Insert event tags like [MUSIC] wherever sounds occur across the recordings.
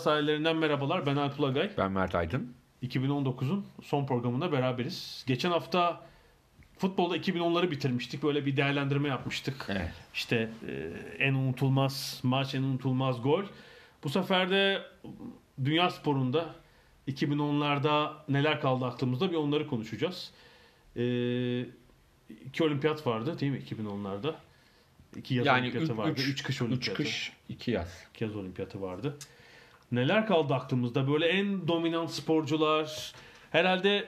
Sahillerinden merhabalar. Ben Alp Ulagay. Ben Mert Aydın. 2019'un son programında beraberiz. Geçen hafta futbolda 2010'ları bitirmiştik. Böyle bir değerlendirme yapmıştık. Evet. İşte e, en unutulmaz maç, en unutulmaz gol. Bu sefer de dünya sporunda 2010'larda neler kaldı aklımızda bir onları konuşacağız. E, iki olimpiyat vardı değil mi 2010'larda? İki yaz Yani olimpiyatı üç- vardı. üç- Üç kış Üç olimpiyatı. kış, iki yaz. İki yaz olimpiyatı vardı. Neler kaldı aklımızda? Böyle en dominant sporcular. Herhalde e,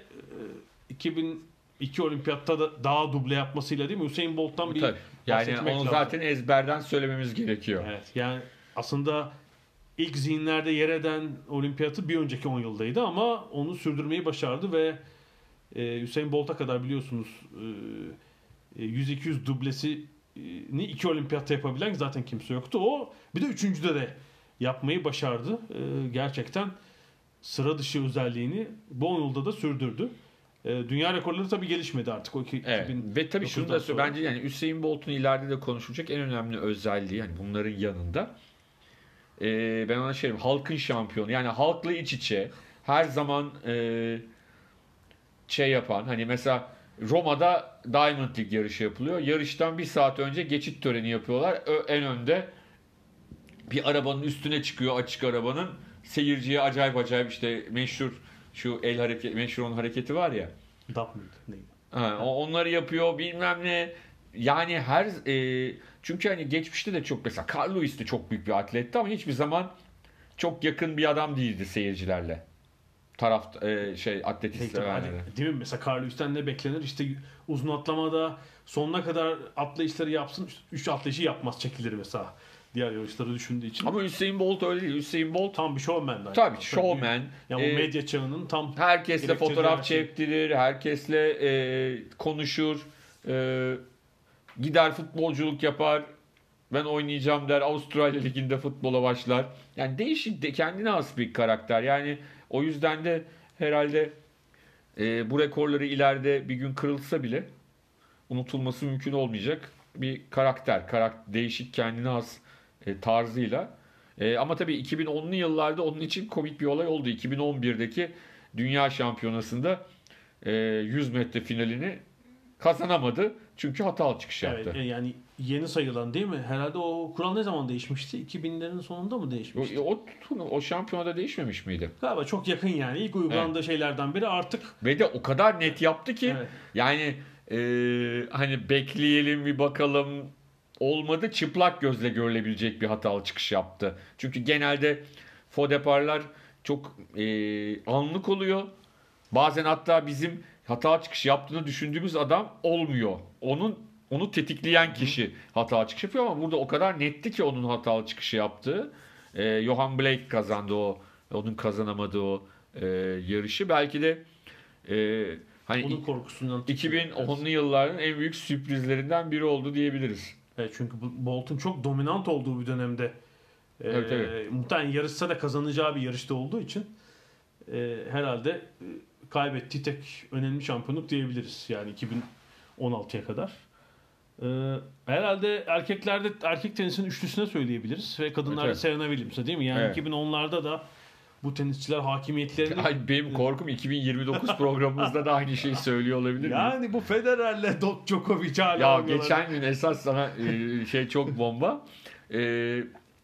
2002 olimpiyatta da daha duble yapmasıyla değil mi? Hüseyin Bolt'tan bir Tabii. Yani onu lazım. zaten ezberden söylememiz gerekiyor. Evet. Yani aslında ilk zihinlerde yer eden olimpiyatı bir önceki 10 yıldaydı ama onu sürdürmeyi başardı ve e, Hüseyin Bolt'a kadar biliyorsunuz e, e, 100-200 dublesini iki olimpiyatta yapabilen zaten kimse yoktu. O bir de üçüncüde de yapmayı başardı. E, gerçekten sıra dışı özelliğini bu 10 yılda da sürdürdü. E, dünya rekorları tabii gelişmedi artık. O iki, Evet. 2000 Ve tabii şunu da dokuzdan söyle. sonra. Bence yani Hüseyin Bolt'un ileride de konuşulacak en önemli özelliği yani bunların yanında ee, ben ona şey diyeyim, halkın şampiyonu. Yani halkla iç içe her zaman ee, şey yapan hani mesela Roma'da Diamond League yarışı yapılıyor. Yarıştan bir saat önce geçit töreni yapıyorlar. Ö- en önde bir arabanın üstüne çıkıyor açık arabanın. Seyirciye acayip acayip işte meşhur şu el hareketi, meşhur onun hareketi var ya. Dap mıydı? Ha, onları yapıyor bilmem ne. Yani her e, çünkü hani geçmişte de çok mesela Carl Lewis de çok büyük bir atletti ama hiçbir zaman çok yakın bir adam değildi seyircilerle. Taraf e, şey atletist Tabii, severleri. hani, değil mi? Mesela Carl Lewis'ten ne beklenir? İşte uzun atlamada sonuna kadar atlayışları yapsın. Üç atlayışı yapmaz çekilir mesela. Diğer yarışları düşündüğü için. Ama Hüseyin Bolt öyle değil. Hüseyin Bolt tam bir showman tabii showman. Yani E, o medya çağının tam herkesle fotoğraf şey. çektirir, herkesle e, konuşur, e, gider futbolculuk yapar. Ben oynayacağım der. Avustralya Ligi'nde futbola başlar. Yani değişik, de, kendine has bir karakter. Yani o yüzden de herhalde e, bu rekorları ileride bir gün kırılsa bile unutulması mümkün olmayacak bir karakter. karakter değişik kendine has e, tarzıyla. E, ama tabii 2010'lu yıllarda onun için komik bir olay oldu. 2011'deki Dünya Şampiyonası'nda e, 100 metre finalini kazanamadı. Çünkü hatalı çıkış yaptı. Evet, yani yeni sayılan değil mi? Herhalde o kural ne zaman değişmişti? 2000'lerin sonunda mı değişmişti? O, o, o şampiyonada değişmemiş miydi? Galiba çok yakın yani. İlk uygulandığı şeylerden biri artık Ve de o kadar net yaptı ki Evet. yani e, hani bekleyelim bir bakalım olmadı çıplak gözle görülebilecek bir hatalı çıkış yaptı. Çünkü genelde fodeparlar çok e, anlık oluyor. Bazen hatta bizim hata çıkış yaptığını düşündüğümüz adam olmuyor. Onun onu tetikleyen kişi hata çıkış yapıyor ama burada o kadar netti ki onun hatalı çıkışı yaptığı. E, Johan Blake kazandı o. Onun kazanamadığı o e, yarışı. Belki de e, hani onun korkusundan 2010'lu yılların en büyük sürprizlerinden biri oldu diyebiliriz. Evet, çünkü Bolt'un çok dominant olduğu bir dönemde e, Evet, evet. muhtemelen yarışsa da kazanacağı bir yarışta olduğu için e, herhalde e, kaybettiği tek önemli şampiyonluk diyebiliriz. Yani 2016'ya kadar. E, herhalde erkeklerde erkek tenisinin üçlüsüne söyleyebiliriz ve kadınlarda Evet, evet. Serena Williams'a değil mi? Yani Evet. 2010'larda da bu tenisçiler hakimiyetlerini Ay, benim korkum 2029 [LAUGHS] programımızda da aynı şeyi söylüyor olabilir miyiz? yani bu Federer'le Djokovic hala Ya oynuyorlar. geçen gün esas sana e, şey çok bomba. E,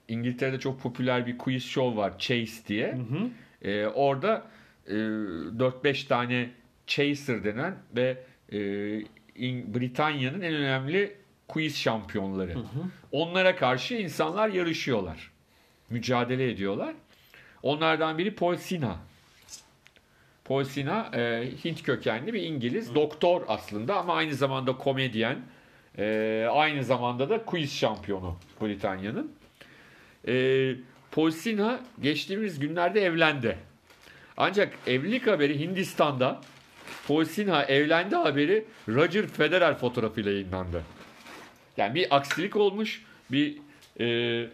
İngiltere'de çok popüler bir quiz show var Chase diye. Hı hı. E, orada e, 4-5 tane chaser denen ve e, Britanya'nın en önemli quiz şampiyonları. Onlara karşı insanlar yarışıyorlar. Mücadele ediyorlar. Onlardan biri Paul Sinha. Paul Sinha e, Hint kökenli bir İngiliz. Doktor aslında ama aynı zamanda komedyen. E, aynı zamanda da quiz şampiyonu Britanya'nın. E, Paul Sinha geçtiğimiz günlerde evlendi. Ancak evlilik haberi Hindistan'da Paul Sinha evlendi haberi Roger Federer fotoğrafıyla yayınlandı. Yani bir aksilik olmuş, bir e,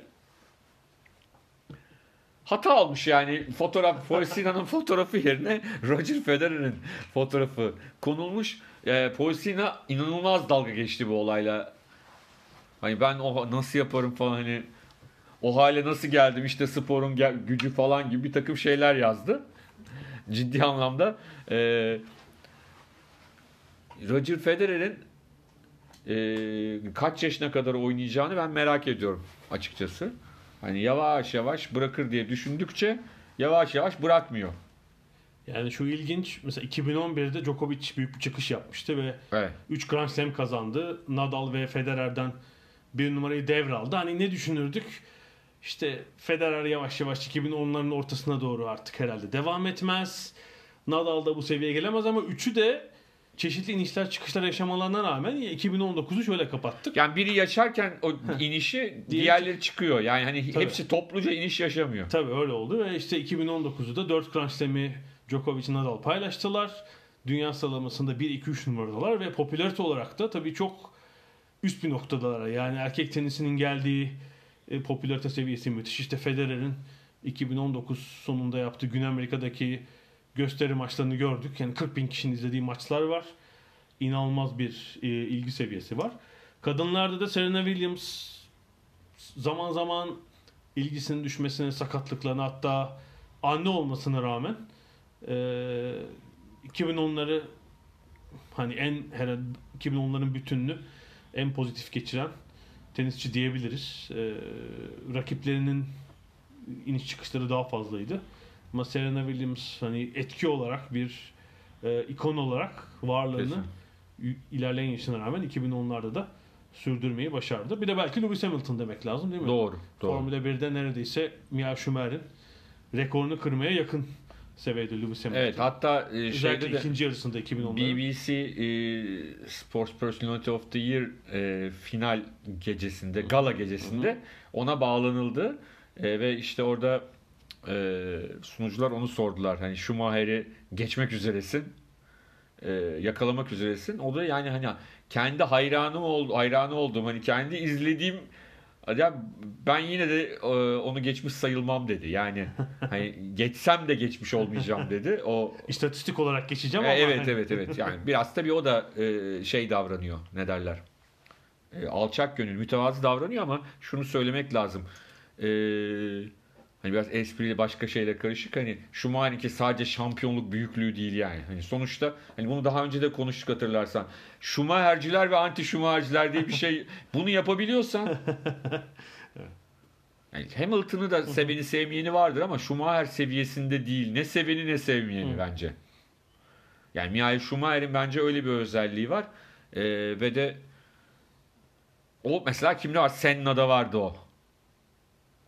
hata olmuş yani fotoğraf Paul Sinha'nın [LAUGHS] fotoğrafı yerine Roger Federer'in fotoğrafı konulmuş. E, Paul Sinha inanılmaz dalga geçti bu olayla. Hani ben o nasıl yaparım falan hani o hale nasıl geldim işte sporun gel- gücü falan gibi bir takım şeyler yazdı. Ciddi anlamda. E, Roger Federer'in e, kaç yaşına kadar oynayacağını ben merak ediyorum açıkçası. Hani yavaş yavaş bırakır diye düşündükçe yavaş yavaş bırakmıyor. Yani şu ilginç mesela 2011'de Djokovic büyük bir çıkış yapmıştı ve Evet. 3 Grand Slam kazandı. Nadal ve Federer'den bir numarayı devraldı. Hani ne düşünürdük? İşte Federer yavaş yavaş 2010'ların ortasına doğru artık herhalde devam etmez. Nadal da bu seviyeye gelemez ama üçü de çeşitli inişler çıkışlar yaşamalarına rağmen 2019'u şöyle kapattık. Yani biri yaşarken o inişi diğerleri çıkıyor. Yani hani Tabii. hepsi topluca iniş yaşamıyor. Tabii öyle oldu ve işte 2019'da 4 Grand Slam'i Djokovic Nadal paylaştılar. Dünya sıralamasında 1-2-3 numaradalar ve popülarite olarak da tabii çok üst bir noktadalar. Yani erkek tenisinin geldiği e, popülarite seviyesi müthiş. İşte Federer'in 2019 sonunda yaptığı Güney Amerika'daki gösteri maçlarını gördük. Yani 40 bin kişinin izlediği maçlar var. İnanılmaz bir e, ilgi seviyesi var. Kadınlarda da Serena Williams zaman zaman ilgisinin düşmesine, sakatlıklarına hatta anne olmasına rağmen e, 2010'ları hani en herhalde 2010'ların bütününü en pozitif geçiren tenisçi diyebiliriz. E, rakiplerinin iniş çıkışları daha fazlaydı. Ama Serena Williams hani etki olarak bir e, ikon olarak varlığını Kesin. ilerleyen yaşına rağmen 2010'larda da sürdürmeyi başardı. Bir de belki Lewis Hamilton demek lazım değil mi? Doğru. Doğru. Formula 1'de neredeyse Michael Schumacher'in rekorunu kırmaya yakın seviyede Lewis Hamilton. Evet hatta e, Özellikle şeyde ikinci yarısında 2010'larda. BBC e, Sports Personality of the Year e, final gecesinde, gala gecesinde ona bağlanıldı. E, ve işte orada e, sunucular onu sordular. Hani Schumacher'i geçmek üzeresin. e, yakalamak üzeresin. O da yani hani kendi hayranı oldu, hayranı olduğum hani kendi izlediğim ya ben yine de e, onu geçmiş sayılmam dedi. Yani [LAUGHS] hani geçsem de geçmiş olmayacağım dedi. O İstatistik olarak geçeceğim e, ama evet hani- evet evet. Yani biraz tabii o da e, şey davranıyor. Ne derler? E, alçak gönül, mütevazı davranıyor ama şunu söylemek lazım. E, hani biraz esprili başka şeyle karışık. Hani Schumacher'inki sadece şampiyonluk büyüklüğü değil yani. Hani sonuçta hani bunu daha önce de konuştuk hatırlarsan. Schumacher'ciler ve anti Schumacher'ciler diye bir şey [LAUGHS] bunu yapabiliyorsan yani Hamilton'ı da seveni sevmeyeni vardır ama Schumacher seviyesinde değil. Ne seveni ne sevmeyeni bence. Yani Michael Schumacher'in bence öyle bir özelliği var. Ee, ve de o mesela kimde var? Senna'da vardı o.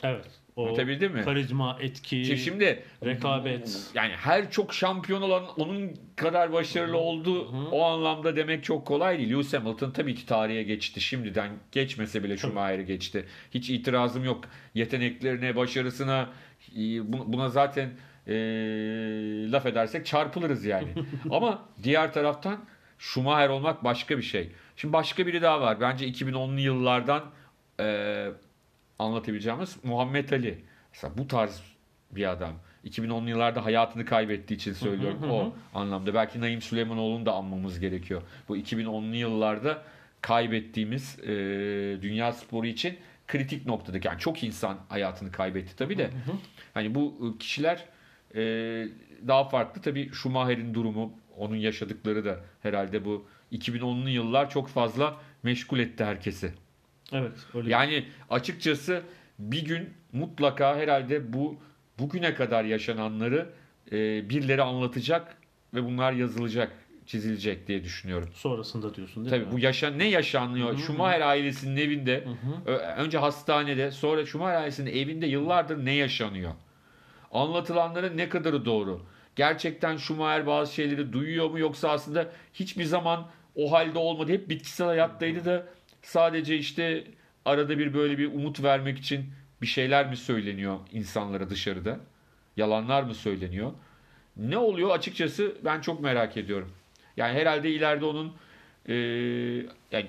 Evet. O Anlatabildim mi? karizma, etki, Şimdi, şimdi rekabet. yani her çok şampiyon olan onun kadar başarılı oldu o anlamda demek çok kolay değil. Lewis Hamilton tabii ki tarihe geçti. Şimdiden geçmese bile Schumacher'i geçti. Hiç itirazım yok. Yeteneklerine, başarısına e, bu- buna zaten e, laf edersek çarpılırız yani. [LAUGHS] Ama diğer taraftan Schumacher olmak başka bir şey. Şimdi başka biri daha var. Bence 2010'lu yıllardan e, anlatabileceğimiz Muhammed Ali. Mesela bu tarz bir adam. 2010'lu yıllarda hayatını kaybettiği için söylüyorum o anlamda. Belki Naim Süleymanoğlu'nu da anmamız gerekiyor. Bu 2010'lu yıllarda kaybettiğimiz e, dünya sporu için kritik noktadık. Yani çok insan hayatını kaybetti tabii de. Hani bu kişiler e, daha farklı. Tabii Schumacher'in durumu, onun yaşadıkları da herhalde bu 2010'lu yıllar çok fazla meşgul etti herkesi. Evet öyle. Yani açıkçası bir gün mutlaka herhalde bu bugüne kadar yaşananları e, birileri anlatacak ve bunlar yazılacak, çizilecek diye düşünüyorum. Sonrasında diyorsun değil Tabii mi? bu yaşan ne yaşanıyor? Hı hı. Schumacher ailesinin evinde Hı hı. Ö- önce hastanede sonra Schumacher ailesinin evinde yıllardır ne yaşanıyor? Anlatılanların ne kadarı doğru? Gerçekten Schumacher bazı şeyleri duyuyor mu yoksa aslında hiçbir zaman o halde olmadı. Hep bitkisel hayattaydı da sadece işte arada bir böyle bir umut vermek için bir şeyler mi söyleniyor insanlara dışarıda? Yalanlar mı söyleniyor? Ne oluyor açıkçası ben çok merak ediyorum. Yani herhalde ileride onun eee, yani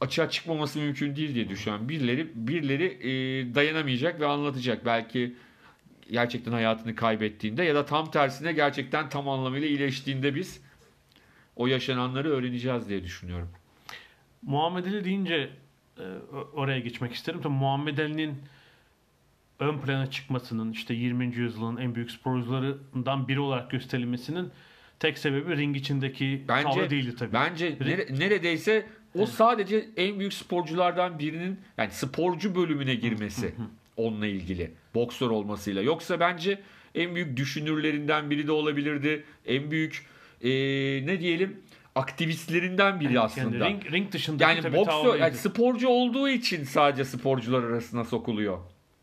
açığa çıkmaması mümkün değil diye düşünüyorum. Birileri birileri eee, dayanamayacak ve anlatacak. Belki gerçekten hayatını kaybettiğinde ya da tam tersine gerçekten tam anlamıyla iyileştiğinde biz o yaşananları öğreneceğiz diye düşünüyorum. Muhammed Ali deyince e, oraya geçmek isterim. Tabii Muhammed Ali'nin ön plana çıkmasının işte 20. yüzyılın en büyük sporcularından biri olarak gösterilmesinin tek sebebi ring içindeki Bence- tavrı değildi tabii. Bence nere- neredeyse o sadece en büyük sporculardan birinin yani sporcu bölümüne girmesi onunla ilgili. Boksör olmasıyla. Yoksa bence en büyük düşünürlerinden biri de olabilirdi. En büyük eee, ne diyelim aktivistlerinden biri aslında. Yani ring, ring dışındaki Yani tabii boksör, yani sporcu olduğu için sadece sporcular arasına sokuluyor.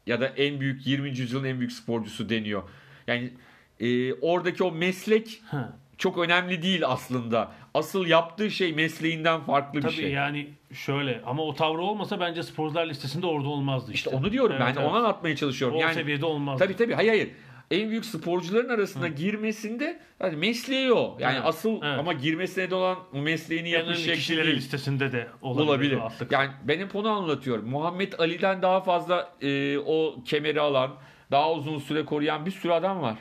Ya da en büyük 20. yüzyılın en büyük sporcusu deniyor. Yani e, oradaki o meslek Ha. çok önemli değil aslında. Asıl yaptığı şey mesleğinden farklı Tabii bir şey. yani şöyle ama o tavrı olmasa bence sporcular listesinde orada olmazdı işte. İşte onu diyorum ben Evet, de evet. ona anlatmaya çalışıyorum. O yani seviyede olmazdı. tabii tabii hayır hayır. En büyük sporcuların arasına girmesinde yani mesleği o. Yani Evet, asıl evet. ama girmesine de olan o mesleğini önemli şekli kişileri değil. listesinde de olabilir. olabilir. Yani ben hep onu anlatıyorum. Muhammed Ali'den daha fazla e, o kemeri alan, daha uzun süre koruyan bir sürü adam var.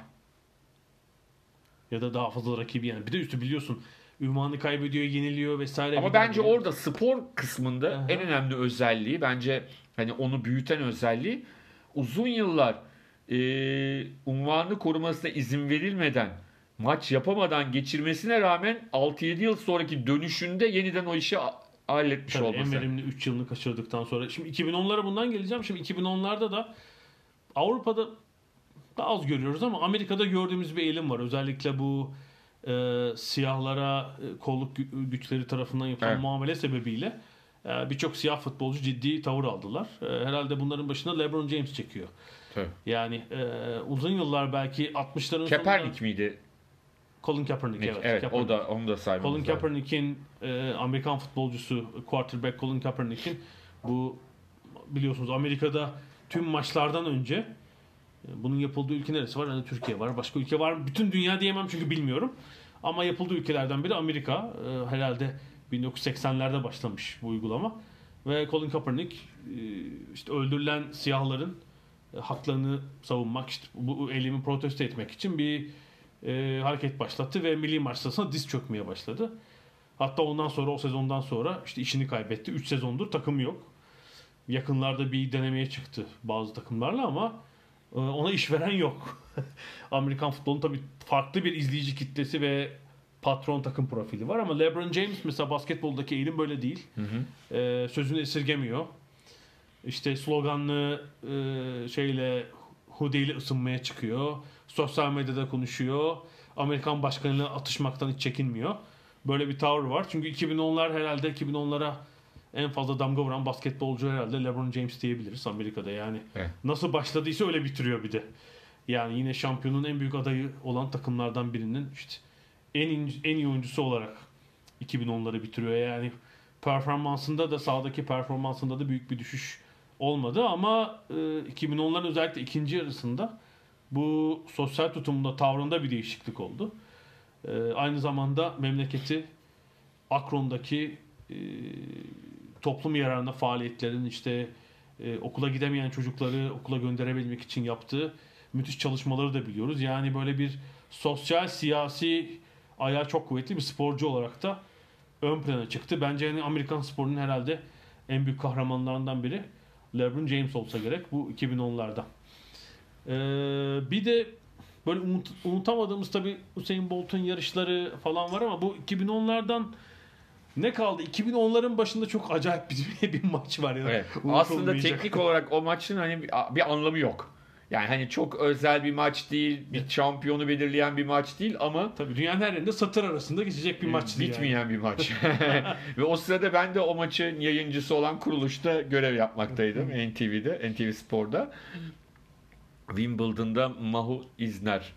Ya da daha fazla rakibi yani. Bir de üstü biliyorsun ünvanı kaybediyor, yeniliyor vesaire. Ama bence daha- orada spor kısmında Aha. en önemli özelliği bence hani onu büyüten özelliği uzun yıllar e, unvanını korumasına izin verilmeden maç yapamadan geçirmesine rağmen 6-7 yıl sonraki dönüşünde yeniden o işi halletmiş Tabii en olması. verimli 3 yılını kaçırdıktan sonra. Şimdi 2010'lara bundan geleceğim. Şimdi 2010'larda da Avrupa'da daha az görüyoruz ama Amerika'da gördüğümüz bir eğilim var. Özellikle bu e, siyahlara e, kolluk gü- güçleri tarafından yapılan Evet. muamele sebebiyle e, birçok siyah futbolcu ciddi tavır aldılar. E, herhalde bunların başına LeBron James çekiyor. Tabii. Yani e, uzun yıllar belki 60'ların Kaepernick miydi? Colin Kaepernick evet. Evet, Kaepernick. o da onu da saymamız Colin. Kaepernick'in e, Amerikan futbolcusu quarterback Colin Kaepernick'in bu biliyorsunuz Amerika'da tüm maçlardan önce e, bunun yapıldığı ülke neresi var? Hani Türkiye var. Başka ülke var mı? Bütün dünya diyemem çünkü bilmiyorum. Ama yapıldığı ülkelerden biri Amerika. E, herhalde 1980'lerde başlamış bu uygulama. Ve Colin Kaepernick e, işte öldürülen siyahların haklarını savunmak, işte bu eylemi protesto etmek için bir e, hareket başlattı ve milli maç sırasında diz çökmeye başladı. Hatta ondan sonra o sezondan sonra işte işini kaybetti. 3 sezondur takım yok. Yakınlarda bir denemeye çıktı bazı takımlarla ama e, ona işveren yok. [LAUGHS] Amerikan futbolunun tabii farklı bir izleyici kitlesi ve patron takım profili var ama LeBron James mesela basketboldaki eğilim böyle değil. Hı hı. E, sözünü esirgemiyor. İşte sloganlı e, şeyle hoodiyle ısınmaya çıkıyor. Sosyal medyada konuşuyor. Amerikan başkanıyla atışmaktan hiç çekinmiyor. Böyle bir tavır var. Çünkü 2010'lar herhalde 2010'lara en fazla damga vuran basketbolcu herhalde LeBron James diyebiliriz Amerika'da. Yani Evet. nasıl başladıysa öyle bitiriyor bir de. Yani yine şampiyonun en büyük adayı olan takımlardan birinin işte en in- en iyi oyuncusu olarak 2010'ları bitiriyor. Yani performansında da sahadaki performansında da büyük bir düşüş olmadı ama e, 2010'ların özellikle ikinci yarısında bu sosyal tutumunda tavrında bir değişiklik oldu. E, aynı zamanda memleketi Akron'daki e, toplum yararına faaliyetlerin işte e, okula gidemeyen çocukları okula gönderebilmek için yaptığı müthiş çalışmaları da biliyoruz. Yani böyle bir sosyal siyasi ayağı çok kuvvetli bir sporcu olarak da ön plana çıktı. Bence yani Amerikan sporunun herhalde en büyük kahramanlarından biri LeBron James olsa gerek bu 2010'larda. Ee, bir de böyle unut, unutamadığımız tabii Usain Bolt'un yarışları falan var ama bu 2010'lardan ne kaldı? 2010'ların başında çok acayip bir, [LAUGHS] bir maç var ya. Evet. Aslında teknik olarak o maçın hani bir, bir anlamı yok. Yani hani çok özel bir maç değil, bir şampiyonu belirleyen bir maç değil ama Tabii dünyanın her yerinde satır arasında geçecek bir maç bitmeyen bir maç. [LAUGHS] [LAUGHS] Ve o sırada ben de o maçın yayıncısı olan kuruluşta görev yapmaktaydım NTV'de, NTV Spor'da. Wimbledon'da Mahu İzner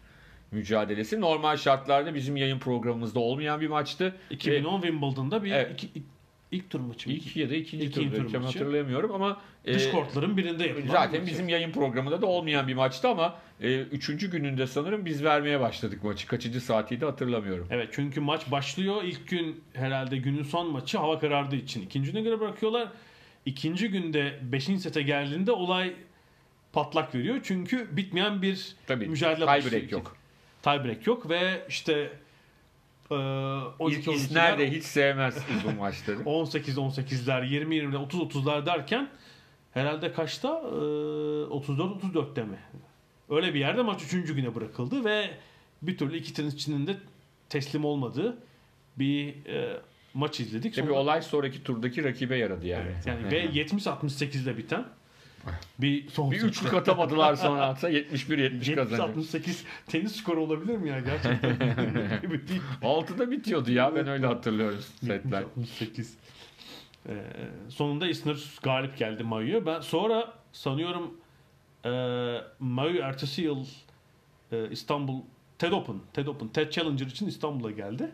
mücadelesi. Normal şartlarda bizim yayın programımızda olmayan bir maçtı. 2010 Wimbledon'da bir Evet. iki, ilk, tur maçı. İlk ya da ikinci, İkinci tur tam maçı. hatırlamıyorum ama Dış e, kortların birinde yapılan Zaten maçı. bizim yayın programında da olmayan bir maçtı ama e, üçüncü gününde sanırım biz vermeye başladık maçı. Kaçıncı saatiydi hatırlamıyorum. Evet çünkü maç başlıyor. İlk gün herhalde günün son maçı hava karardığı için. ikinci güne göre bırakıyorlar. İkinci günde 5. sete geldiğinde olay patlak veriyor. Çünkü bitmeyen bir Tabii mücadele başlıyor. yok. Tiebreak yok ve işte e, 12 İzner de 12'ler, hiç sevmez uzun maçları. 18-18'ler, 20-20'ler, 30-30'lar derken herhalde kaçta? E, 34-34'te mi? Öyle bir yerde maç 3. güne bırakıldı ve bir türlü iki tenisçinin de teslim olmadığı bir e, maç izledik. Tabii Sonra- olay sonraki turdaki rakibe yaradı yani. Evet, yani ve 70-68'de biten bir son Bir üçlük atamadılar sonra atsa 71-70 kazanıyor. 70-68 tenis skoru olabilir mi ya gerçekten? [LAUGHS] [LAUGHS] 6'da bitiyordu ya ben öyle hatırlıyorum setler. 68. Ee, sonunda Isner galip geldi Mayu'ya. Ben sonra sanıyorum e, Mayu ertesi yıl e, İstanbul TED Open, TED Open, TED Challenger için İstanbul'a geldi.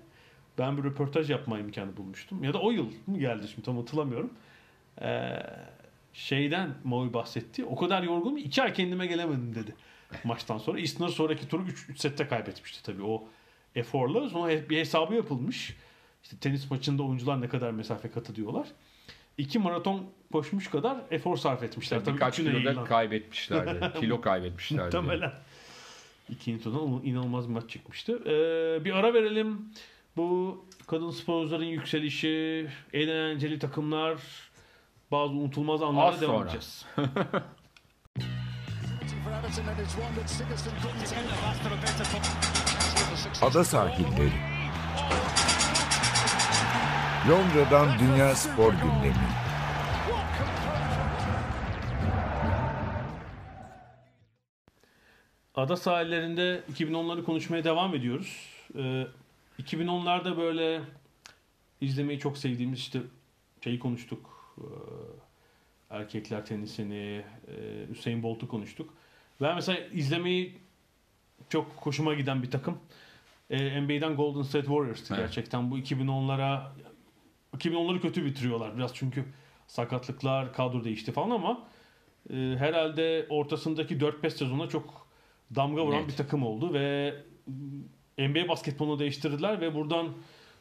Ben bir röportaj yapma imkanı bulmuştum. Ya da o yıl mı geldi şimdi tam hatırlamıyorum. Ee, şeyden Maui bahsetti. O kadar yorgunum iki ay kendime gelemedim dedi. Maçtan sonra. Isner sonraki turu 3 sette kaybetmişti tabii o eforla. Sonra bir hesabı yapılmış. İşte tenis maçında oyuncular ne kadar mesafe kat ediyorlar. İki maraton koşmuş kadar efor sarf etmişler. Tabii Birkaç kiloda yayılan. kaybetmişlerdi. [LAUGHS] Kilo kaybetmişlerdi. Muhtemelen. İkinci turdan inanılmaz bir maç çıkmıştı. Ee, bir ara verelim. Bu kadın sporcuların yükselişi, en eğlenceli takımlar, bazı unutulmaz anlara Az devam sonra. edeceğiz. [LAUGHS] Ada sahilleri. Londra'dan Dünya Spor Gündemi. Ada sahillerinde 2010'ları konuşmaya devam ediyoruz. Ee, 2010'larda böyle izlemeyi çok sevdiğimiz işte şeyi konuştuk. Ee, erkekler tenisini, e, Hüseyin Bolt'u konuştuk. Ben mesela izlemeyi çok hoşuma giden bir takım. Ee, NBA'den Golden State Warriors'tı Evet. gerçekten. Bu 2010'lara 2010'ları kötü bitiriyorlar biraz çünkü sakatlıklar, kadro değişti falan ama e, herhalde ortasındaki 4-5 sezona çok damga vuran Net. bir takım oldu ve NBA basketbolunu değiştirdiler ve buradan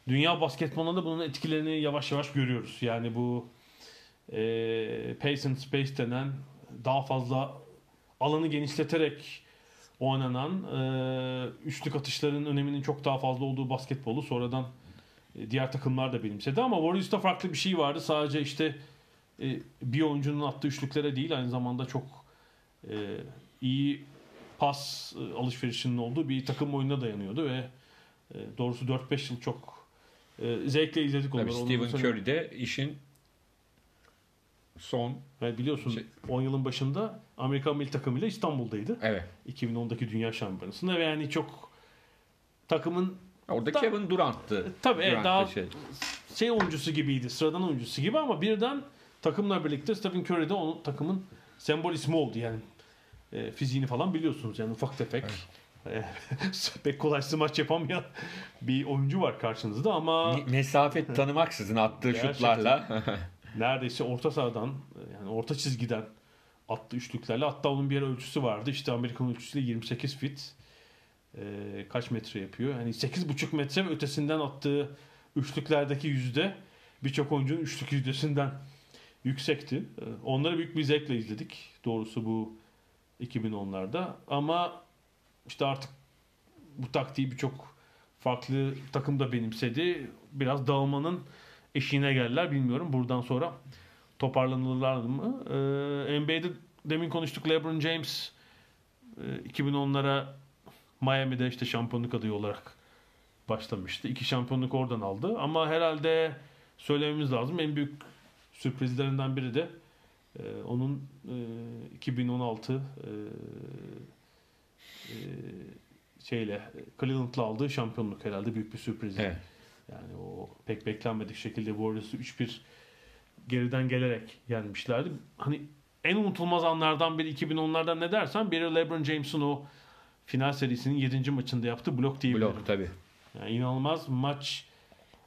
dünya basketbolunda da bunun etkilerini yavaş yavaş görüyoruz. Yani bu e, pace and space denen daha fazla alanı genişleterek oynanan e, üçlük atışların öneminin çok daha fazla olduğu basketbolu sonradan e, diğer takımlar da benimsedi ama Warriors'ta farklı bir şey vardı. Sadece işte e, bir oyuncunun attığı üçlüklere değil aynı zamanda çok e, iyi pas e, alışverişinin olduğu bir takım oyununa dayanıyordu ve e, doğrusu 4-5 yıl çok e, zevkle izledik onları. Tabii sonra- Curry de işin son Ve biliyorsun Şey- 10 yılın başında Amerikan milli takımıyla İstanbul'daydı. evet. 2010'daki Dünya Şampiyonası'nda ve yani çok takımın Orada Da- Kevin Durant'tı. tabii evet, Durant daha da şey. şey oyuncusu gibiydi, sıradan oyuncusu gibi ama birden takımla birlikte Stephen Curry de onun takımın sembol ismi oldu yani. E, fiziğini falan biliyorsunuz yani ufak tefek. e, [LAUGHS] pek kolay smaç yapamayan bir oyuncu var karşınızda ama Me- Mesafe tanımaksızın attığı Gerçekten. şutlarla. [LAUGHS] neredeyse orta sahadan yani orta çizgiden attığı üçlüklerle hatta onun bir ölçüsü vardı. İşte Amerikan ölçüsüyle 28 fit. Ee, kaç metre yapıyor? Yani 8,5 metre ve ötesinden attığı üçlüklerdeki yüzde birçok oyuncunun üçlük yüzdesinden yüksekti. Ee, onları büyük bir zevkle izledik. Doğrusu bu 2010'larda. Ama işte artık bu taktiği birçok farklı takım da benimsedi. Biraz dağılmanın eşiğine geldiler. Bilmiyorum buradan sonra toparlanırlar mı? Ee, NBA'de demin konuştuk LeBron James e, 2010'lara Miami'de işte şampiyonluk adayı olarak başlamıştı. İki şampiyonluk oradan aldı. Ama herhalde söylememiz lazım. En büyük sürprizlerinden biri de e, onun e, 2016 e, e, şeyle Cleveland'la aldığı şampiyonluk herhalde büyük bir sürpriz. Evet. Yani o pek beklenmedik şekilde Warriors'ı 3-1 geriden gelerek yenmişlerdi. Hani en unutulmaz anlardan biri 2010'lardan ne dersen biri LeBron James'in o final serisinin 7. maçında yaptığı blok diyebilirim. Blok tabii. Yani inanılmaz maç.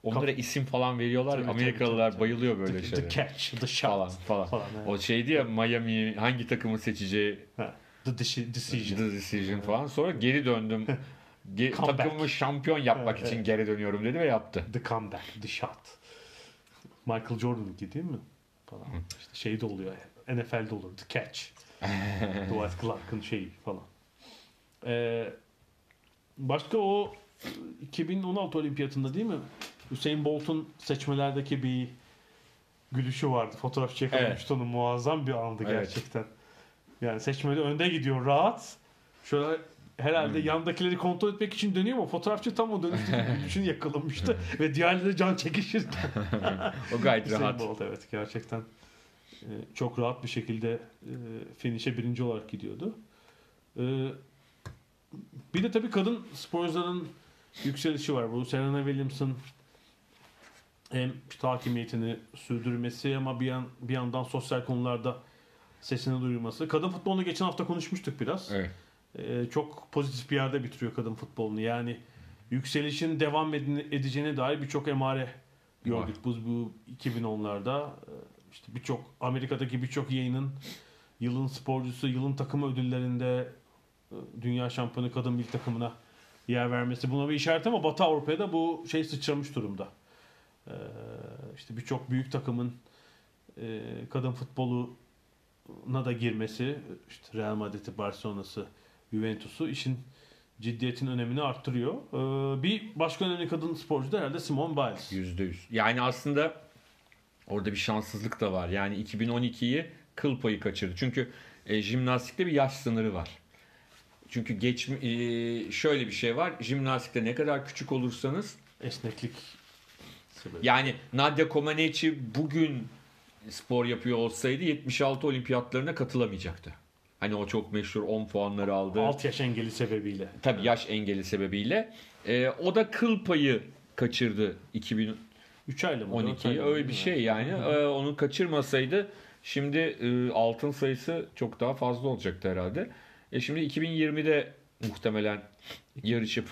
Onlara isim falan veriyorlar. Tabii, Amerikalılar tabii, tabii. bayılıyor böyle the, the catch, the shot Falan falan. falan. evet. O şeydi ya Miami hangi takımı seçeceği Ha, the deci- decision. The Decision falan. Sonra geri döndüm. [LAUGHS] Ge- Comeback. takımımı şampiyon yapmak Evet, için evet. geri dönüyorum dedi ve yaptı. The comeback, the shot. Michael Jordan'ınki değil mi? Falan. İşte şey de oluyor. NFL'de olur. The catch. [LAUGHS] Dwight Clark'ın şeyi falan. Ee, başka o 2016 olimpiyatında değil mi? Hüseyin Bolt'un seçmelerdeki bir gülüşü vardı. Fotoğraf çekilmişti onun muazzam bir andı Evet. gerçekten. Yani seçmede önde gidiyor rahat. Şöyle herhalde Hmm. yandakileri kontrol etmek için dönüyor ama fotoğrafçı tam o dönüşteki gülüşünü [LAUGHS] yakalamıştı ve diğerleri can çekişirken. [LAUGHS] O gayet rahat. Bolt evet gerçekten e, çok rahat bir şekilde e, finish'e birinci olarak gidiyordu. E, bir de tabii kadın sporcuların yükselişi var. Bu Serena Williams'ın hem hakimiyetini sürdürmesi ama bir, yan, bir yandan sosyal konularda sesini duyurması. Kadın futbolunu geçen hafta konuşmuştuk biraz. Evet. Ee, çok pozitif bir yerde bitiriyor kadın futbolunu. Yani yükselişin devam edeceğine dair birçok emare gördük bu, bu 2010'larda. Ee, İşte birçok Amerika'daki birçok yayının yılın sporcusu, yılın takımı ödüllerinde e, dünya şampiyonu kadın milli takımına yer vermesi buna bir işaret ama Batı Avrupa'ya da bu şey sıçramış durumda. Ee, işte birçok büyük takımın e, kadın futboluna da girmesi, işte Real Madrid'i, Barcelona'sı, Juventus'u işin ciddiyetin önemini arttırıyor. Ee, bir başka önemli kadın sporcu da herhalde Simone Biles. Yüzde yüz. Yani aslında orada bir şanssızlık da var. Yani 2012'yi kıl payı kaçırdı. Çünkü e, jimnastikte bir yaş sınırı var. Çünkü geç e, şöyle bir şey var. Jimnastikte ne kadar küçük olursanız Esneklik sebebi. yani Nadia Comaneci bugün spor yapıyor olsaydı 76 olimpiyatlarına katılamayacaktı. Hani o çok meşhur 10 puanları aldı. Alt yaş engeli sebebiyle. Tabii yaş engeli sebebiyle. E, o da kıl payı kaçırdı 2000 3 aylı mı? dört 12'yi aylı öyle bir şey yani. Ee, onu kaçırmasaydı şimdi e, altın sayısı çok daha fazla olacaktı herhalde. E şimdi 2020'de muhtemelen yarışıp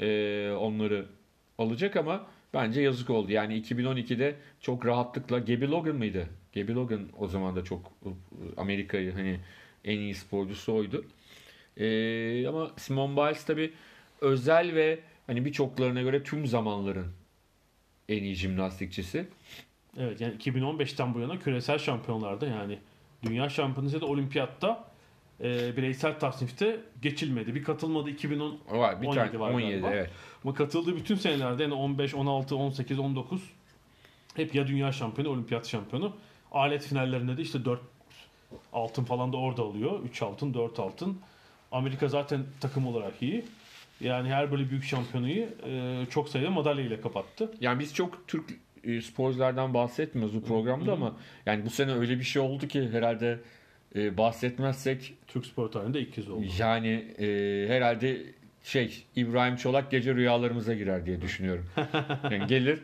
e, onları alacak ama bence yazık oldu. Yani 2012'de çok rahatlıkla Gaby Logan mıydı? Gaby Logan o zaman da çok e, Amerika'yı hani en iyi sporcusu oydu. E, ama Simone Biles tabii özel ve hani birçoklarına göre tüm zamanların en iyi jimnastikçisi. Evet yani 2015'ten bu yana küresel şampiyonlarda yani dünya şampiyonası da olimpiyatta e, bireysel tasnifte geçilmedi. Bir katılmadı 2010 Var bir 17 tane var 17 galiba. evet. ama katıldığı bütün senelerde yani 15, 16, 18, 19 hep ya dünya şampiyonu, olimpiyat şampiyonu. Alet finallerinde de işte 4 altın falan da orada alıyor. 3 altın, 4 altın. Amerika zaten takım olarak iyi. Yani her böyle büyük şampiyonayı e, çok sayıda madalya ile kapattı. Yani biz çok Türk e, sporculardan bahsetmiyoruz bu programda ama yani bu sene öyle bir şey oldu ki herhalde e, bahsetmezsek Türk spor tarihinde ilk kez oldu. yani e, herhalde şey İbrahim Çolak gece rüyalarımıza girer diye düşünüyorum. [LAUGHS] Yani gelir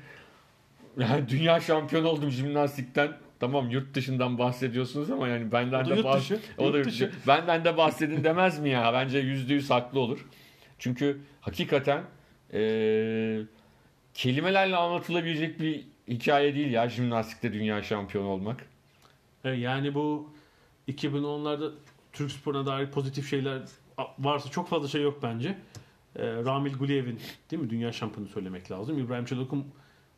yani dünya şampiyonu oldum jimnastikten. Tamam yurt dışından bahsediyorsunuz ama yani benden de bahs- O da yurt dışı. Benden de bahsedin demez mi ya? Bence yüzde yüz haklı olur. Çünkü hakikaten eee, kelimelerle anlatılabilecek bir hikaye değil ya jimnastikte dünya şampiyonu olmak. Evet, yani bu 2010'larda Türk sporuna dair pozitif şeyler varsa çok fazla şey yok bence. Ee, Ramil Guliyev'in değil mi dünya şampiyonu söylemek lazım. İbrahim Çalık'ın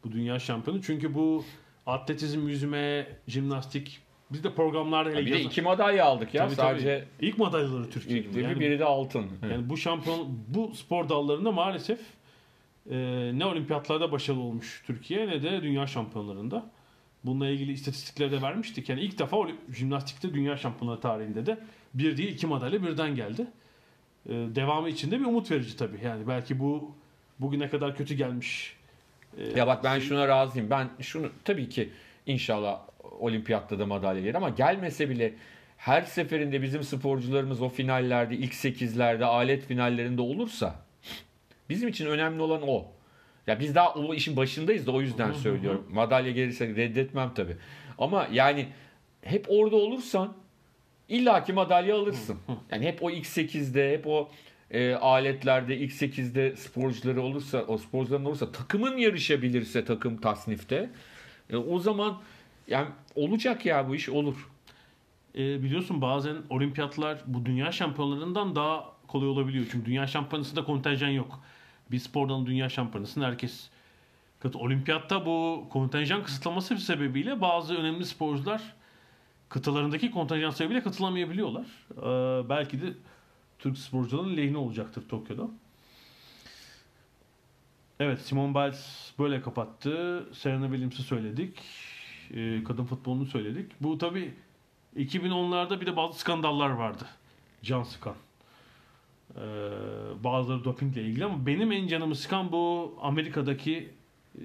bu dünya şampiyonu. Çünkü bu atletizm, yüzme, jimnastik biz de programlarda hele Bir de iki madalya aldık ya Tabii, tabii. sadece. ilk madalyaları Türkiye'nin. İlk de Yani- biri de altın. [LAUGHS] Yani bu şampiyon bu spor dallarında maalesef e, ne olimpiyatlarda başarılı olmuş Türkiye ne de dünya şampiyonlarında. Bununla ilgili istatistikleri de vermiştik. Yani ilk defa jimnastikte dünya şampiyonları tarihinde de bir değil iki madalya birden geldi. e, devamı için de bir umut verici tabii. Yani belki bu bugüne kadar kötü gelmiş. E, Ya bak ben şuna razıyım. Ben şunu tabii ki inşallah olimpiyatta da madalya gelir ama gelmese bile her seferinde bizim sporcularımız o finallerde, ilk sekizlerde, alet finallerinde olursa bizim için önemli olan o. Ya biz daha o işin başındayız da o yüzden söylüyorum. Madalya gelirse reddetmem tabii. Ama yani hep orada olursan illaki madalya alırsın. Yani hep o ilk 8'de, hep o e, aletlerde ilk 8'de sporcuları olursa, o sporcuların olursa, takımın yarışabilirse takım tasnifte e, o zaman yani olacak ya bu iş olur. E, biliyorsun bazen olimpiyatlar bu dünya şampiyonlarından daha kolay olabiliyor. Çünkü dünya şampiyonasında kontenjan yok. Bir spordan dünya şampiyonasında herkes katı. Olimpiyatta bu kontenjan kısıtlaması sebebiyle bazı önemli sporcular kıtalarındaki kontenjan sebebiyle katılamayabiliyorlar. E, belki de Türk sporcuların lehine olacaktır Tokyo'da. Evet Simone Biles böyle kapattı. Serena Williams'ı söyledik. E, kadın futbolunu söyledik. Bu tabi 2010'larda bir de bazı skandallar vardı. Can sıkan. Ee, bazıları dopingle ilgili ama benim en canımı sıkan bu Amerika'daki e,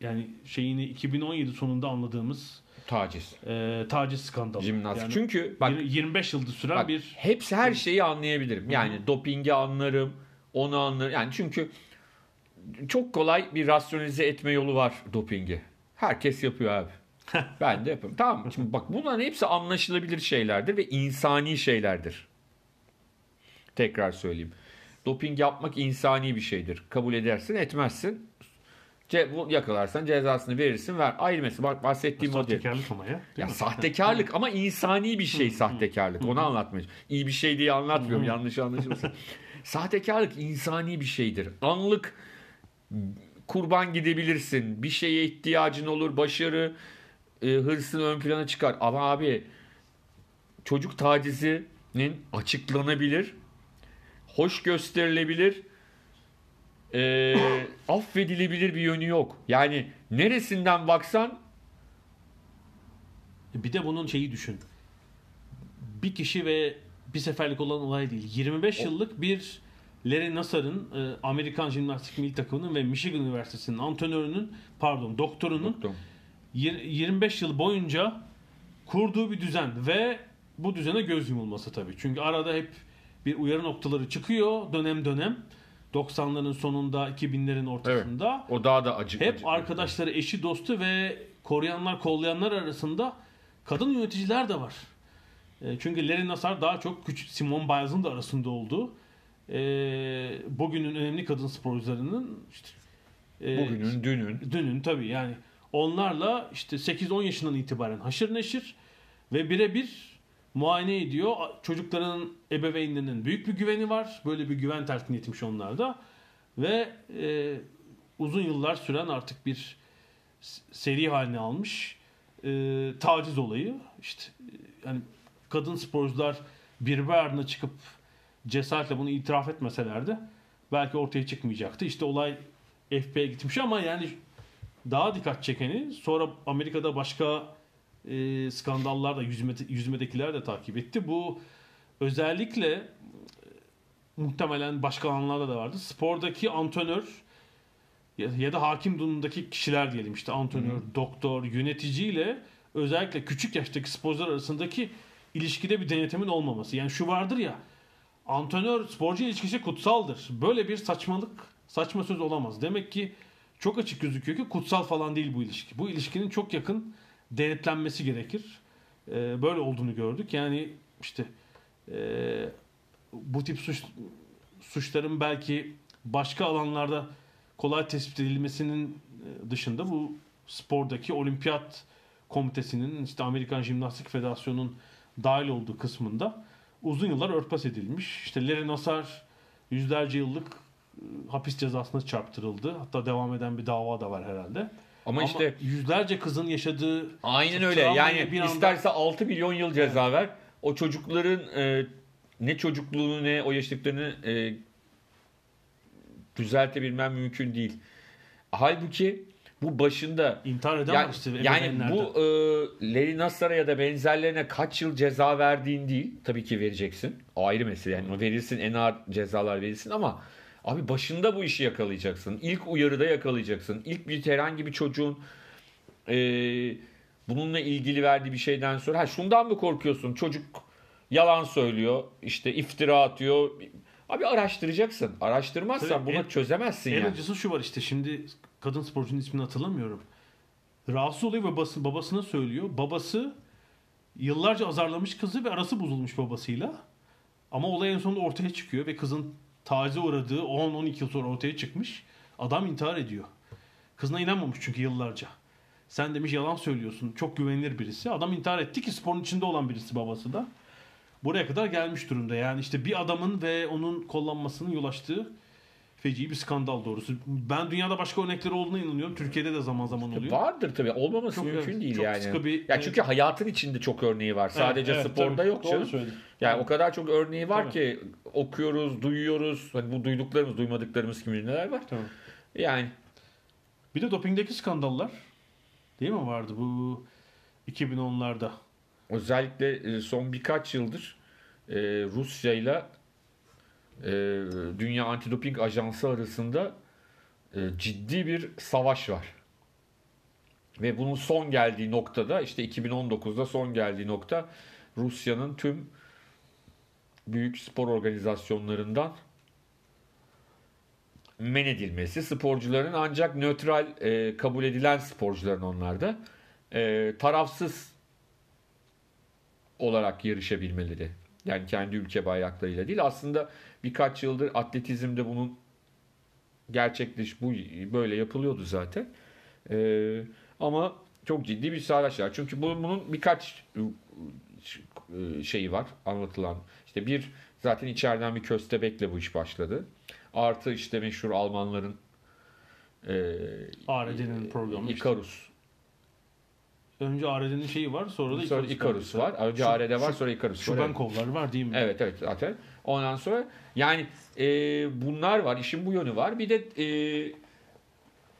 yani şeyini 2017 sonunda anladığımız Taciz. e, taciz skandalı. Jimnastik. Yani Çünkü bak, yir- 25 yıldır süren bak bir hepsi her şeyi anlayabilirim. Yani dopingi anlarım, onu anlarım. Yani çünkü çok kolay bir rasyonize etme yolu var dopingi. Herkes yapıyor abi. [LAUGHS] ben de yapıyorum. Tamam? Şimdi bak bunların hepsi anlaşılabilir şeylerdir ve insani şeylerdir. Tekrar söyleyeyim. Doping yapmak insani bir şeydir. Kabul edersin, etmezsin. Ce bu yakalarsan cezasını verirsin, ver. Mesele. Bak bahsettiğim o sahtekarlık ama ya. değil Ya mi? sahtekarlık ama insani bir şey sahtekarlık. Onu anlatmaya İyi bir şey diye anlatmıyorum. Yanlış anlaşılmasın. [LAUGHS] sahtekarlık insani bir şeydir. Anlık kurban gidebilirsin. Bir şeye ihtiyacın olur. Başarı e, hırsın ön plana çıkar. Ama abi çocuk tacizinin açıklanabilir. Hoş gösterilebilir. E, affedilebilir bir yönü yok. Yani neresinden baksan Bir de bunun şeyi düşün. Bir kişi ve bir seferlik olan olay değil. 25 yıllık bir Larry Nassar'ın e, Amerikan Jimnastik Milli Takımı'nın ve Michigan Üniversitesi'nin antrenörünün pardon doktorunun Doktor. yir- 25 yıl boyunca kurduğu bir düzen ve bu düzene göz yumulması tabii. Çünkü arada hep bir uyarı noktaları çıkıyor dönem dönem. 90'ların sonunda 2000'lerin ortasında. O daha da acı. Hep acı- arkadaşları, eşi, dostu ve koruyanlar, kollayanlar arasında kadın yöneticiler de var. E, çünkü Larry Nassar daha çok küçük Simone Biles'ın da arasında olduğu e, bugünün önemli kadın sporcularının işte e, Bugünün, dünün. dünün tabii yani onlarla işte 8-10 yaşından itibaren haşır neşir ve birebir muayene ediyor. Çocukların ebeveynlerinin büyük bir güveni var. Böyle bir güven telkin etmiş onlarda. Ve e, uzun yıllar süren artık bir seri haline almış e, taciz olayı. İşte e, yani kadın sporcular birbiri ardına çıkıp cesaretle bunu itiraf etmeselerdi belki ortaya çıkmayacaktı. İşte olay FB'ye gitmiş ama yani daha dikkat çekeni sonra Amerika'da başka e, skandallar da yüzme, yüzmedekiler de takip etti. Bu özellikle e, muhtemelen başka alanlarda da vardı. Spordaki antrenör ya, ya da hakim durumundaki kişiler diyelim işte antrenör, doktor, yöneticiyle özellikle küçük yaştaki sporcular arasındaki ilişkide bir denetimin olmaması. Yani şu vardır ya antrenör sporcu ilişkisi kutsaldır. Böyle bir saçmalık, saçma söz olamaz. Demek ki çok açık gözüküyor ki kutsal falan değil bu ilişki. Bu ilişkinin çok yakın denetlenmesi gerekir. Ee, böyle olduğunu gördük. Yani işte e, bu tip suç suçların belki başka alanlarda kolay tespit edilmesinin e, dışında bu spordaki olimpiyat komitesinin işte Amerikan Jimnastik Federasyonu'nun dahil olduğu kısmında uzun yıllar örtbas edilmiş. İşte Larry Nassar yüzlerce yıllık e, hapis cezasına çarptırıldı. Hatta devam eden bir dava da var herhalde. Ama, Ama işte yüzlerce kızın yaşadığı aynen öyle. Yani bir anda- isterse 6 milyon yıl ceza ver. O çocukların e, ne çocukluğunu ne o yaşlıklarını e, düzeltebilmem mümkün değil. Halbuki bu başında İntihar eden yani, işte. yani bu e, Larry Nassar'a ya da benzerlerine kaç yıl ceza verdiğin değil. Tabii ki vereceksin. O ayrı mesele. Yani verilsin en ağır cezalar verilsin ama abi başında bu işi yakalayacaksın. İlk uyarıda yakalayacaksın. İlk bir herhangi bir çocuğun e, bununla ilgili verdiği bir şeyden sonra ha şundan mı korkuyorsun? Çocuk yalan söylüyor. işte iftira atıyor. Abi araştıracaksın. Araştırmazsan Tabii, bunu en- çözemezsin En yani. acısı şu var işte şimdi kadın sporcunun ismini hatırlamıyorum. Rahatsız oluyor ve babası, babasına söylüyor. Babası yıllarca azarlamış kızı ve arası bozulmuş babasıyla. Ama olay en sonunda ortaya çıkıyor ve kızın tacize uğradığı 10-12 yıl sonra ortaya çıkmış. Adam intihar ediyor. Kızına inanmamış çünkü yıllarca. Sen demiş yalan söylüyorsun. Çok güvenilir birisi. Adam intihar etti ki sporun içinde olan birisi babası da. Buraya kadar gelmiş durumda. Yani işte bir adamın ve onun kullanmasının yol açtığı feci bir skandal doğrusu. Ben dünyada başka örnekleri olduğuna inanıyorum. Türkiye'de de zaman zaman oluyor. Vardır tabii. Olmaması Çok mümkün evet, değil çok yani. sıkı bir- ya çünkü hayatın içinde çok örneği var. Sadece Evet, evet, sporda tabii. yok canım. Yani o kadar çok örneği var Tabii. ki okuyoruz, duyuyoruz. Hani bu duyduklarımız, duymadıklarımız kim neler var. Tamam. Yani Bir de dopingdeki skandallar değil mi vardı bu 2010'larda? özellikle e, son birkaç yıldır e, Rusya ile e, Dünya Antidoping Ajansı arasında e, ciddi bir savaş var. Ve bunun son geldiği noktada işte 2019'da son geldiği nokta Rusya'nın tüm büyük spor organizasyonlarından men edilmesi. Sporcuların ancak nötral e, kabul edilen sporcuların onlarda e, tarafsız olarak yarışabilmeleri. Yani kendi ülke bayraklarıyla değil. Aslında birkaç yıldır atletizmde bunun gerçekleş bu böyle yapılıyordu zaten. Ee, ama çok ciddi bir savaş var. Çünkü bu- bunun birkaç e, şeyi var anlatılan. İşte bir zaten içeriden bir köstebekle bu iş başladı. Artı işte meşhur Almanların e, ARD'nin programı. Icarus. Önce ARD'nin şeyi var sonra da Sonra Icarus Icarus var. Önce Şu- ARD var şu- sonra Icarus var. Şuban Evet. kollar var değil mi? Evet evet zaten. Ondan sonra yani e, bunlar var. işin bu yönü var. Bir de e,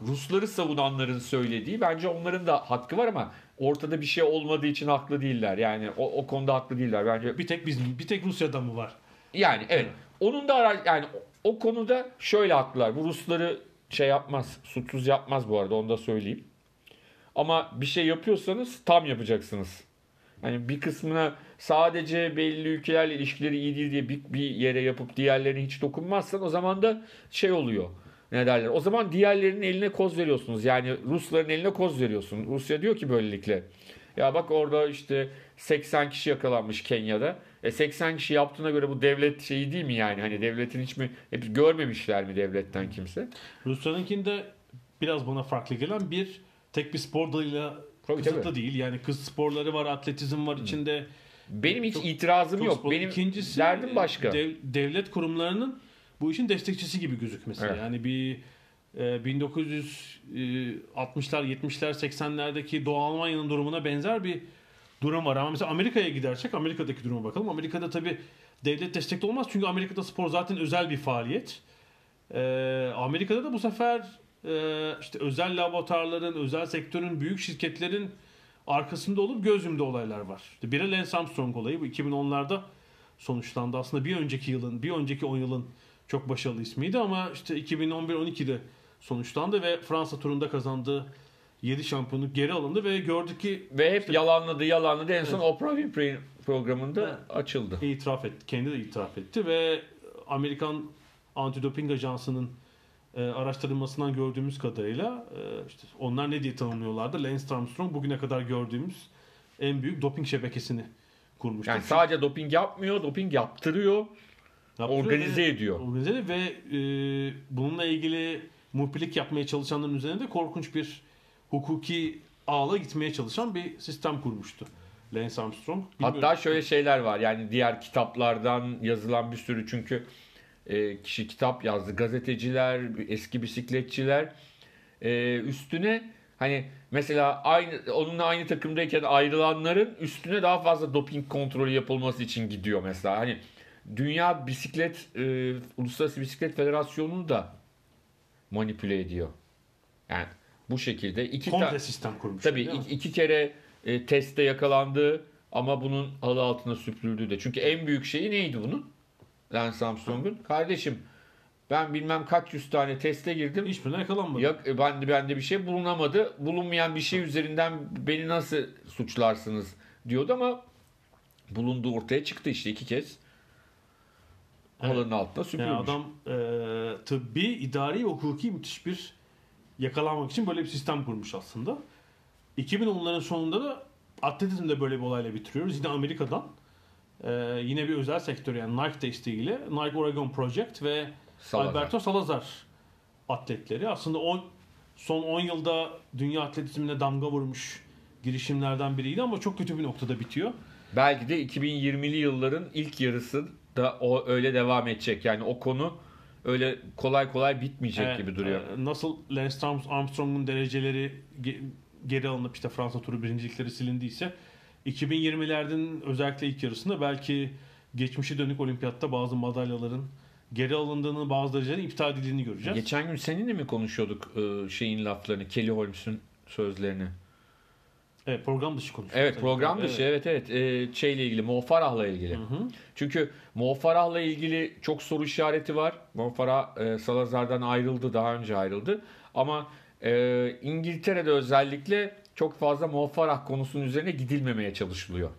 Rusları savunanların söylediği bence onların da hakkı var ama ortada bir şey olmadığı için haklı değiller. Yani o, o konuda haklı değiller bence. Bir tek bizim, bir tek Rusya'da mı var? Yani evet. Onun da ara- yani o, o konuda şöyle haklılar. Bu Rusları şey yapmaz. Suçsuz yapmaz bu arada onu da söyleyeyim. Ama bir şey yapıyorsanız tam yapacaksınız. Hani bir kısmına sadece belli ülkelerle ilişkileri iyi değil diye bir, bir yere yapıp diğerlerine hiç dokunmazsan o zaman da şey oluyor. Ne derler? O zaman diğerlerinin eline koz veriyorsunuz. Yani Rusların eline koz veriyorsun. Rusya diyor ki böylelikle. Ya bak orada işte 80 kişi yakalanmış Kenya'da. E 80 kişi yaptığına göre bu devlet şeyi değil mi yani? Hani devletin hiç mi hep görmemişler mi devletten kimse? Rusya'nınkinde biraz bana farklı gelen bir tek bir spor dalıyla Tabii, kısıtlı tabii. değil. Yani kız sporları var, atletizm var içinde. Benim hiç Çok- itirazım Çok yok. spor- Benim İkincisi, derdim başka. dev- devlet kurumlarının bu işin destekçisi gibi gözükmesi. Evet. Yani bir e, 1960'lar, 70'ler, 80'lerdeki Doğu Almanya'nın durumuna benzer bir durum var. Ama mesela Amerika'ya gidersek Amerika'daki duruma bakalım. Amerika'da tabii devlet destekli olmaz. Çünkü Amerika'da spor zaten özel bir faaliyet. E, Amerika'da da bu sefer e, işte özel laboratuvarların, özel sektörün, büyük şirketlerin arkasında olup göz yumduğu olaylar var. İşte biri Lance Armstrong olayı. Bu 2010'larda sonuçlandı. Aslında bir önceki yılın, bir önceki 10 yılın çok başarılı ismiydi ama işte 2011-12'de sonuçlandı ve Fransa turunda kazandığı 7 şampiyonluk geri alındı ve gördük ki Ve hep yalanladı yalanladı en son Evet. Oprah Winfrey programında Evet. açıldı. itiraf etti. Kendi de itiraf etti ve Amerikan Antidoping Ajansı'nın e, araştırılmasından gördüğümüz kadarıyla e, işte onlar ne diye tanımlıyorlardı? Lance Armstrong bugüne kadar gördüğümüz en büyük doping şebekesini kurmuştu. Yani sadece doping yapmıyor, doping yaptırıyor, Yaptırıyor organize ve- ediyor. Organize ve e, bununla ilgili muhbirlik yapmaya çalışanların üzerinde de korkunç bir hukuki ağla gitmeye çalışan bir sistem kurmuştu. Lance Armstrong. Bilmiyorum. Hatta şöyle şeyler var. Yani diğer kitaplardan yazılan bir sürü çünkü e, kişi kitap yazdı. Gazeteciler, eski bisikletçiler e, üstüne hani mesela aynı onunla aynı takımdayken ayrılanların üstüne daha fazla doping kontrolü yapılması için gidiyor mesela. Hani Dünya Bisiklet e, Uluslararası Bisiklet Federasyonu da manipüle ediyor. Yani bu şekilde iki Komple sistem kurmuş. tabii iki, iki kere e, testte yakalandı ama bunun halı altına süpürüldü de. Çünkü en büyük şeyi neydi bunun? Lance Armstrong'un. Kardeşim ben bilmem kaç yüz tane teste girdim. Hiçbirine yakalanmadı. Ya e, bende bende bir şey bulunamadı. Bulunmayan bir şey üzerinden beni nasıl suçlarsınız diyordu ama bulunduğu ortaya çıktı işte iki kez. Halının altına süpürmüş. Yani adam e, tıbbi, idari ve hukuki müthiş bir yakalanmak için böyle bir sistem kurmuş aslında. 2010'ların sonunda da atletizmde böyle bir olayla bitiriyoruz. Yine Amerika'dan. E, yine bir özel sektör yani Nike desteğiyle Nike Oregon Project ve Salazar. Alberto Salazar atletleri. Aslında on, son 10 yılda dünya atletizmine damga vurmuş girişimlerden biriydi ama çok kötü bir noktada bitiyor. Belki de 2020'li yılların ilk yarısı da o öyle devam edecek. Yani o konu öyle kolay kolay bitmeyecek Evet, gibi duruyor. e, Nasıl Lance Arm- Armstrong'un dereceleri ge- geri alınıp işte Fransa turu birincilikleri silindiyse 2020'lerden özellikle ilk yarısında belki geçmişe dönük olimpiyatta bazı madalyaların geri alındığını, bazı derecelerin iptal edildiğini göreceğiz. Geçen gün seninle mi konuşuyorduk e, şeyin laflarını, Kelly Holmes'un sözlerini? evet, program dışı konuşuyoruz. Evet program dışı evet evet e, şeyle ilgili Mo Farah'la ilgili. Hı hı. Çünkü Mo Farah'la ilgili çok soru işareti var. Mo Farah e, Salazar'dan ayrıldı daha önce ayrıldı. Ama e, İngiltere'de özellikle çok fazla Mo Farah konusunun üzerine gidilmemeye çalışılıyor.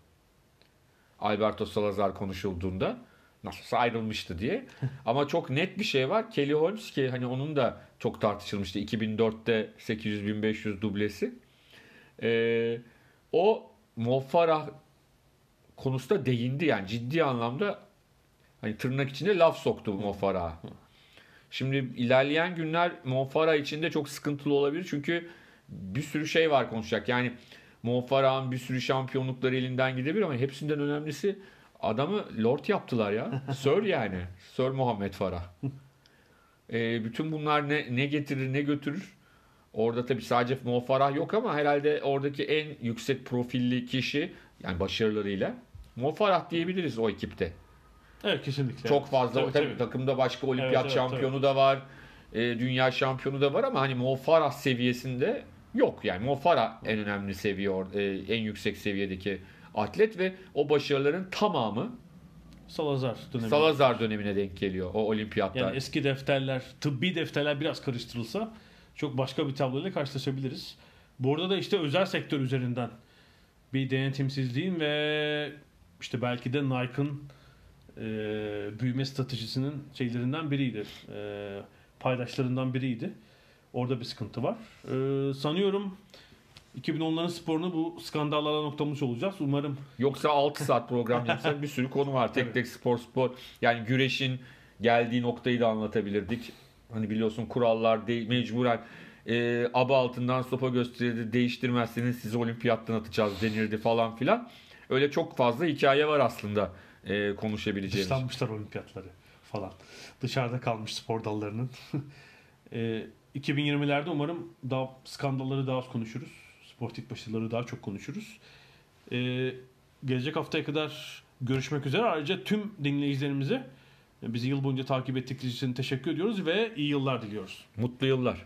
Alberto Salazar konuşulduğunda nasılsa ayrılmıştı diye. [LAUGHS] Ama çok net bir şey var. Kelly Holmes ki hani onun da çok tartışılmıştı 2004'te 800-1500 dublesi. E, o Mo Farah konusunda değindi yani ciddi anlamda hani tırnak içinde laf soktu Mo Farah'a. Şimdi ilerleyen günler Mo Farah için de çok sıkıntılı olabilir çünkü bir sürü şey var konuşacak. Yani Mo Farah'ın bir sürü şampiyonlukları elinden gidebilir ama hepsinden önemlisi adamı Lord yaptılar ya. [LAUGHS] Sir yani. Sir Muhammed Farah. Ee, bütün bunlar ne, ne getirir ne götürür. Orada tabii sadece Mo Farah yok ama herhalde oradaki en yüksek profilli kişi yani başarılarıyla Mo Farah diyebiliriz o ekipte. Evet kesinlikle. Çok fazla Tabii, tabii, tabii. takımda başka olimpiyat Evet, evet, şampiyonu da var. e, dünya şampiyonu da var ama hani Mo Farah seviyesinde yok. Yani Mo Farah en önemli seviye e, en yüksek seviyedeki atlet ve o başarıların tamamı Salazar dönemi. Salazar dönemine denk geliyor o olimpiyatlar. Yani eski defterler, tıbbi defterler biraz karıştırılsa çok başka bir tabloyla karşılaşabiliriz. Burada da işte özel sektör üzerinden bir denetimsizliğin ve işte belki de Nike'ın e, büyüme stratejisinin şeylerinden biriydi. E, paydaşlarından biriydi. Orada bir sıkıntı var. E, sanıyorum 2010'ların sporunu bu skandallara noktamış olacağız. Umarım Yoksa 6 saat program yapsak bir sürü konu var. Tek tek spor spor. Yani güreşin geldiği noktayı da anlatabilirdik. Hani biliyorsun kurallar de- mecburen e, aba altından sopa gösterildi. Değiştirmezseniz sizi olimpiyattan atacağız denirdi falan filan. Öyle çok fazla hikaye var aslında e, konuşabileceğimiz. Dışlanmışlar olimpiyatları falan. Dışarıda kalmış spor dallarının. [LAUGHS] e, 2020'lerde umarım daha skandalları daha az konuşuruz. Sportif başarıları daha çok konuşuruz. E, gelecek haftaya kadar görüşmek üzere. Ayrıca tüm dinleyicilerimize bizi yıl boyunca takip ettikleri için teşekkür ediyoruz ve iyi yıllar diliyoruz. Mutlu yıllar.